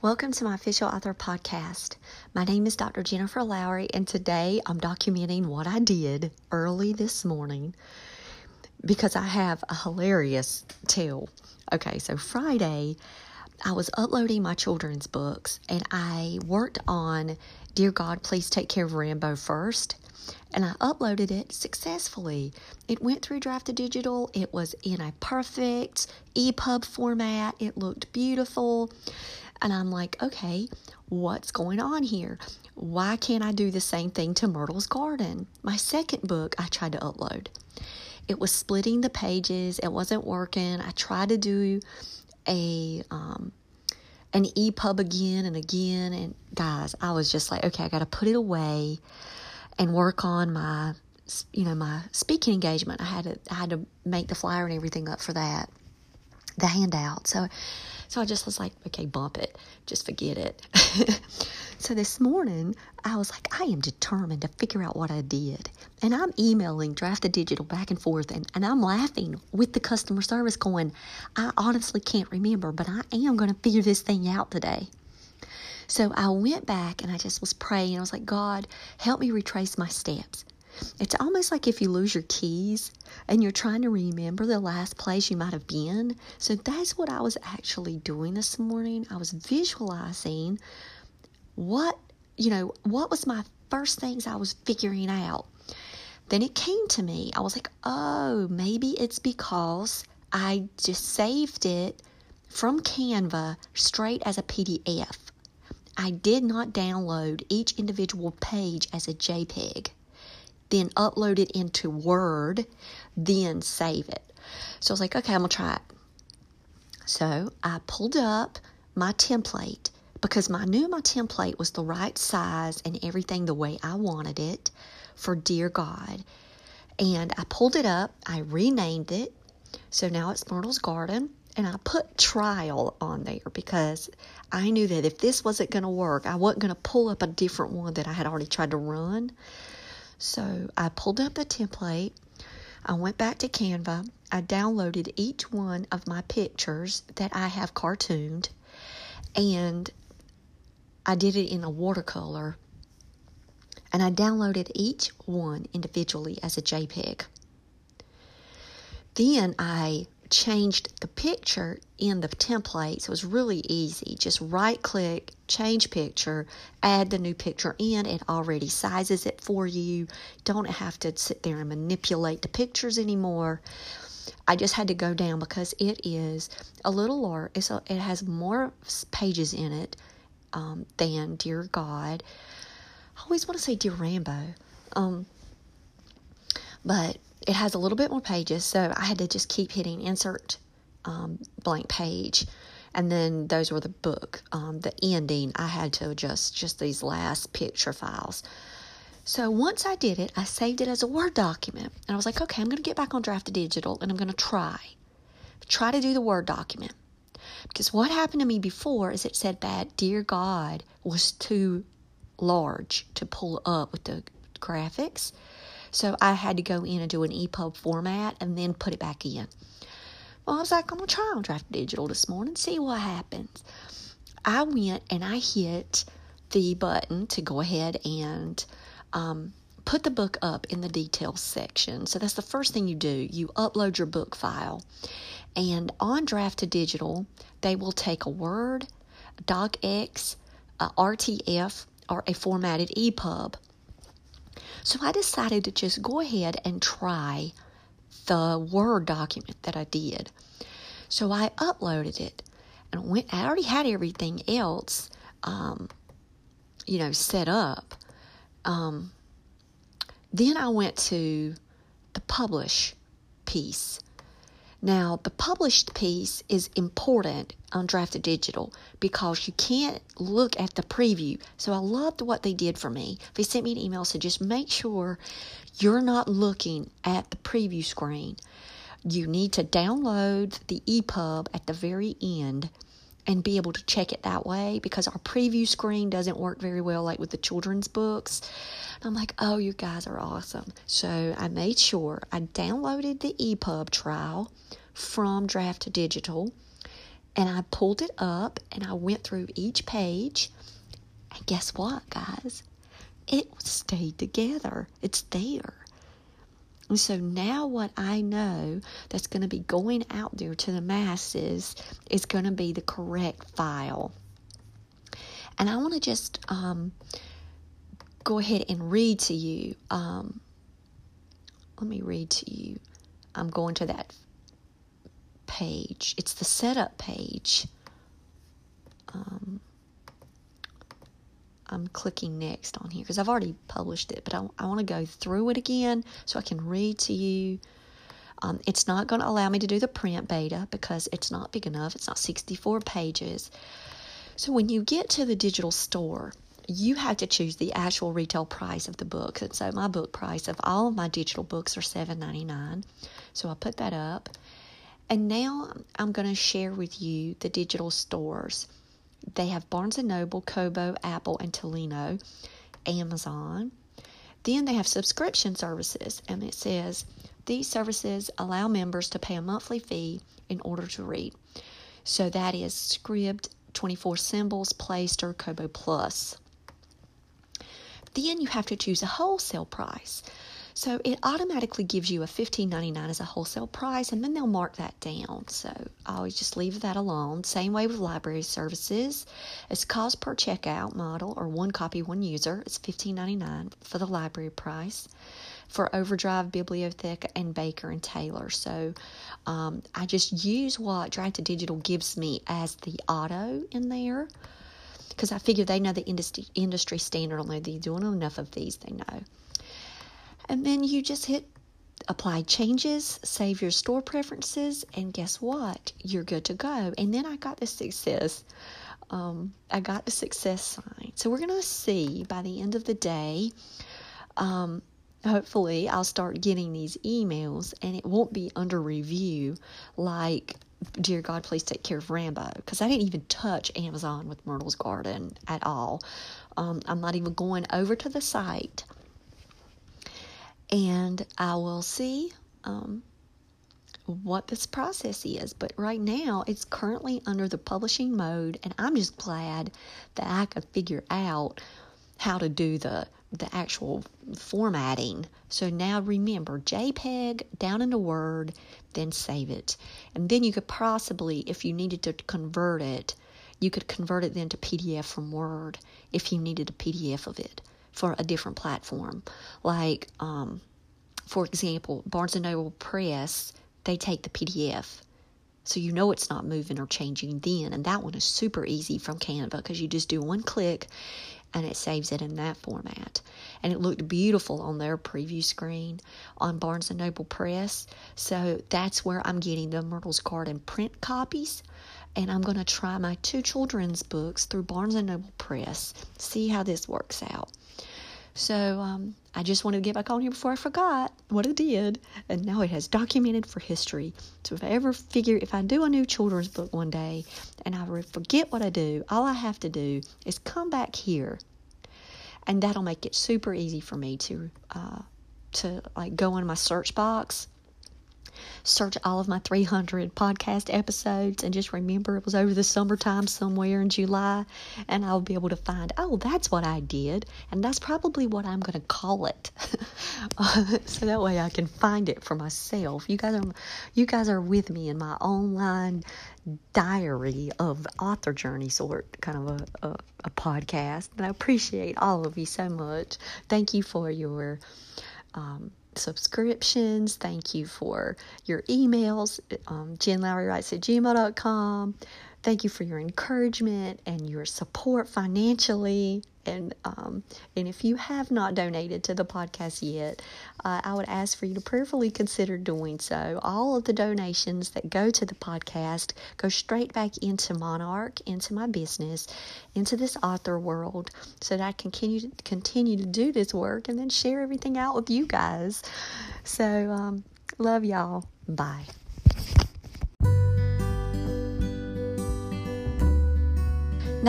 Welcome to my official author podcast. My name is Dr. Jennifer Lowry, and today I'm documenting what I did early this morning because I have a hilarious tale. Okay, so Friday, I was uploading my children's books and I worked on Dear God, Please Take Care of Rambo first. And I uploaded it successfully. It went through Draft2Digital. It was in a perfect EPUB format. It looked beautiful. And I'm like, okay, what's going on here? Why can't I do the same thing to Myrtle's Garden? My second book I tried to upload. It was splitting the pages. It wasn't working. I tried to do a um, an EPUB again and again. And guys, I was just like, okay, I got to put it away and work on my, you know, my speaking engagement. I had to, I had to make the flyer and everything up for that, the handout. So so I just was like, okay, bump it. Just forget it. so this morning, I was like, I am determined to figure out what I did. And I'm emailing Draft2Digital back and forth, and, and I'm laughing with the customer service going, I honestly can't remember, but I am going to figure this thing out today. So I went back and I just was praying. I was like, God, help me retrace my steps. It's almost like if you lose your keys and you're trying to remember the last place you might have been. So that's what I was actually doing this morning. I was visualizing what, you know, what was my first things I was figuring out. Then it came to me. I was like, oh, maybe it's because I just saved it from Canva straight as a PDF. I did not download each individual page as a JPEG then upload it into Word, then save it. So I was like, okay, I'm gonna try it. So I pulled up my template because I knew my template was the right size and everything the way I wanted it for Dear God. And I pulled it up, I renamed it. So now it's Myrtle's Garden. And I put trial on there because I knew that if this wasn't going to work, I wasn't going to pull up a different one that I had already tried to run. So I pulled up the template. I went back to Canva. I downloaded each one of my pictures that I have cartooned and I did it in a watercolor and I downloaded each one individually as a JPEG. Then I changed the picture in the template. So it was really easy. Just right click, change picture, add the new picture in. It already sizes it for you. Don't have to sit there and manipulate the pictures anymore. I just had to go down because it is a little large. A, it has more pages in it um, than Dear God. I always want to say Dear Rambo. Um, but it has a little bit more pages, so I had to just keep hitting insert um, blank page. And then those were the book. Um, the ending, I had to adjust just these last picture files. So once I did it, I saved it as a Word document. And I was like, okay, I'm going to get back on Draft2Digital and I'm going to try. Try to do the Word document. Because what happened to me before is it said that Dear God was too large to pull up with the graphics. So I had to go in and do an EPUB format and then put it back in. Well, I was like, I'm going to try on Draft2Digital this morning, see what happens. I went and I hit the button to go ahead and um, put the book up in the details section. So that's the first thing you do. You upload your book file. And on Draft2Digital, they will take a Word, DocX, a RTF, or a formatted EPUB. So I decided to just go ahead and try the Word document that I did. So I uploaded it and went, I already had everything else, um, you know, set up. Um, then I went to the publish piece. Now, the published piece is important on Draft2Digital because you can't look at the preview. So I loved what they did for me. They sent me an email said just make sure you're not looking at the preview screen. You need to download the EPUB at the very end and be able to check it that way because our preview screen doesn't work very well like with the children's books. I'm like, oh, you guys are awesome. So I made sure I downloaded the EPUB trial from Draft2Digital and I pulled it up and I went through each page. And guess what, guys? It stayed together. It's there. And so now, what I know that's going to be going out there to the masses is going to be the correct file. And I want to just um, go ahead and read to you. Um, let me read to you. I'm going to that page, it's the setup page. Um, I'm clicking next on here because I've already published it, but I, I want to go through it again so I can read to you. Um, it's not going to allow me to do the print beta because it's not big enough. It's not 64 pages. So when you get to the digital store, you have to choose the actual retail price of the book. And so my book price of all of my digital books are $7.99. So I put that up. And now I'm going to share with you the digital stores. They have Barnes & Noble, Kobo, Apple, and Tolino, Amazon. Then they have subscription services, and it says these services allow members to pay a monthly fee in order to read. So that is Scribd, 24 Symbols, Playster, Kobo Plus. Then you have to choose a wholesale price. So it automatically gives you a $15.99 as a wholesale price, and then they'll mark that down. So I always just leave that alone. Same way with library services. It's cost per checkout model or one copy, one user. It's $15.99 for the library price. For Overdrive, Bibliotheca, and Baker and Taylor. So um, I just use what Draft2Digital gives me as the auto in there because I figure they know the industry industry standard on there. They're doing enough of these, they know. And then you just hit apply changes, save your store preferences, and guess what? You're good to go. And then I got the success. Um, I got the success sign. So we're going to see by the end of the day. Um, hopefully, I'll start getting these emails and it won't be under review like Dear God, please take care of Rambo because I didn't even touch Amazon with Myrtle's Garden at all. Um, I'm not even going over to the site and I will see um, what this process is. But right now, it's currently under the publishing mode, and I'm just glad that I could figure out how to do the the actual formatting. So now remember JPEG down into Word, then save it. And then you could possibly, if you needed to convert it, you could convert it then to PDF from Word if you needed a PDF of it for a different platform. Like, um, for example, Barnes & Noble Press, they take the PDF. So you know it's not moving or changing then. And that one is super easy from Canva because you just do one click and it saves it in that format. And it looked beautiful on their preview screen on Barnes & Noble Press. So that's where I'm getting the Myrtle's Garden print copies and I'm going to try my two children's books through Barnes & Noble Press, see how this works out. So um, I just wanted to get back on here before I forgot what I did, and now it has documented for history. So if I ever figure, if I do a new children's book one day and I forget what I do, all I have to do is come back here, and that'll make it super easy for me to uh, to like go in my search box search all of my 300 podcast episodes and just remember it was over the summertime somewhere in July, and I'll be able to find, oh, that's what I did, and that's probably what I'm going to call it. so that way I can find it for myself. You guys are, you guys are with me in my online diary of author journey sort kind of a, a, a podcast and i appreciate all of you so much thank you for your um, subscriptions. Thank you for your emails. Um, Jen Lowry writes at gmail.com. Thank you for your encouragement and your support financially. And um, and if you have not donated to the podcast yet, uh, I would ask for you to prayerfully consider doing so. All of the donations that go to the podcast go straight back into Monarch, into my business, into this author world, so that I continue continue to do this work and then share everything out with you guys. So um, love y'all. Bye.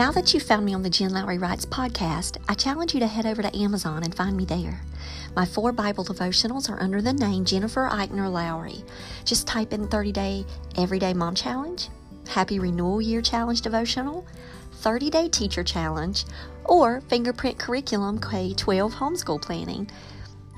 Now that you've found me on the Jen Lowry Writes podcast, I challenge you to head over to Amazon and find me there. My four Bible devotionals are under the name Jennifer Eichner Lowry. Just type in 30 Day Everyday Mom Challenge, Happy Renewal Year Challenge Devotional, 30 Day Teacher Challenge, or Fingerprint Curriculum K 12 Homeschool Planning.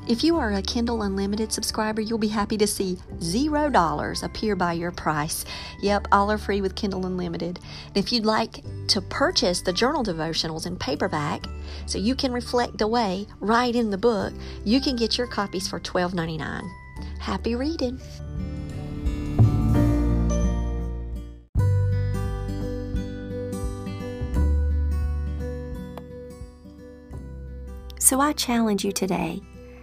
If you are a Kindle Unlimited subscriber, you'll be happy to see $0 appear by your price. Yep, all are free with Kindle Unlimited. And if you'd like to purchase the journal devotionals in paperback so you can reflect away right in the book, you can get your copies for $12.99. Happy reading! So I challenge you today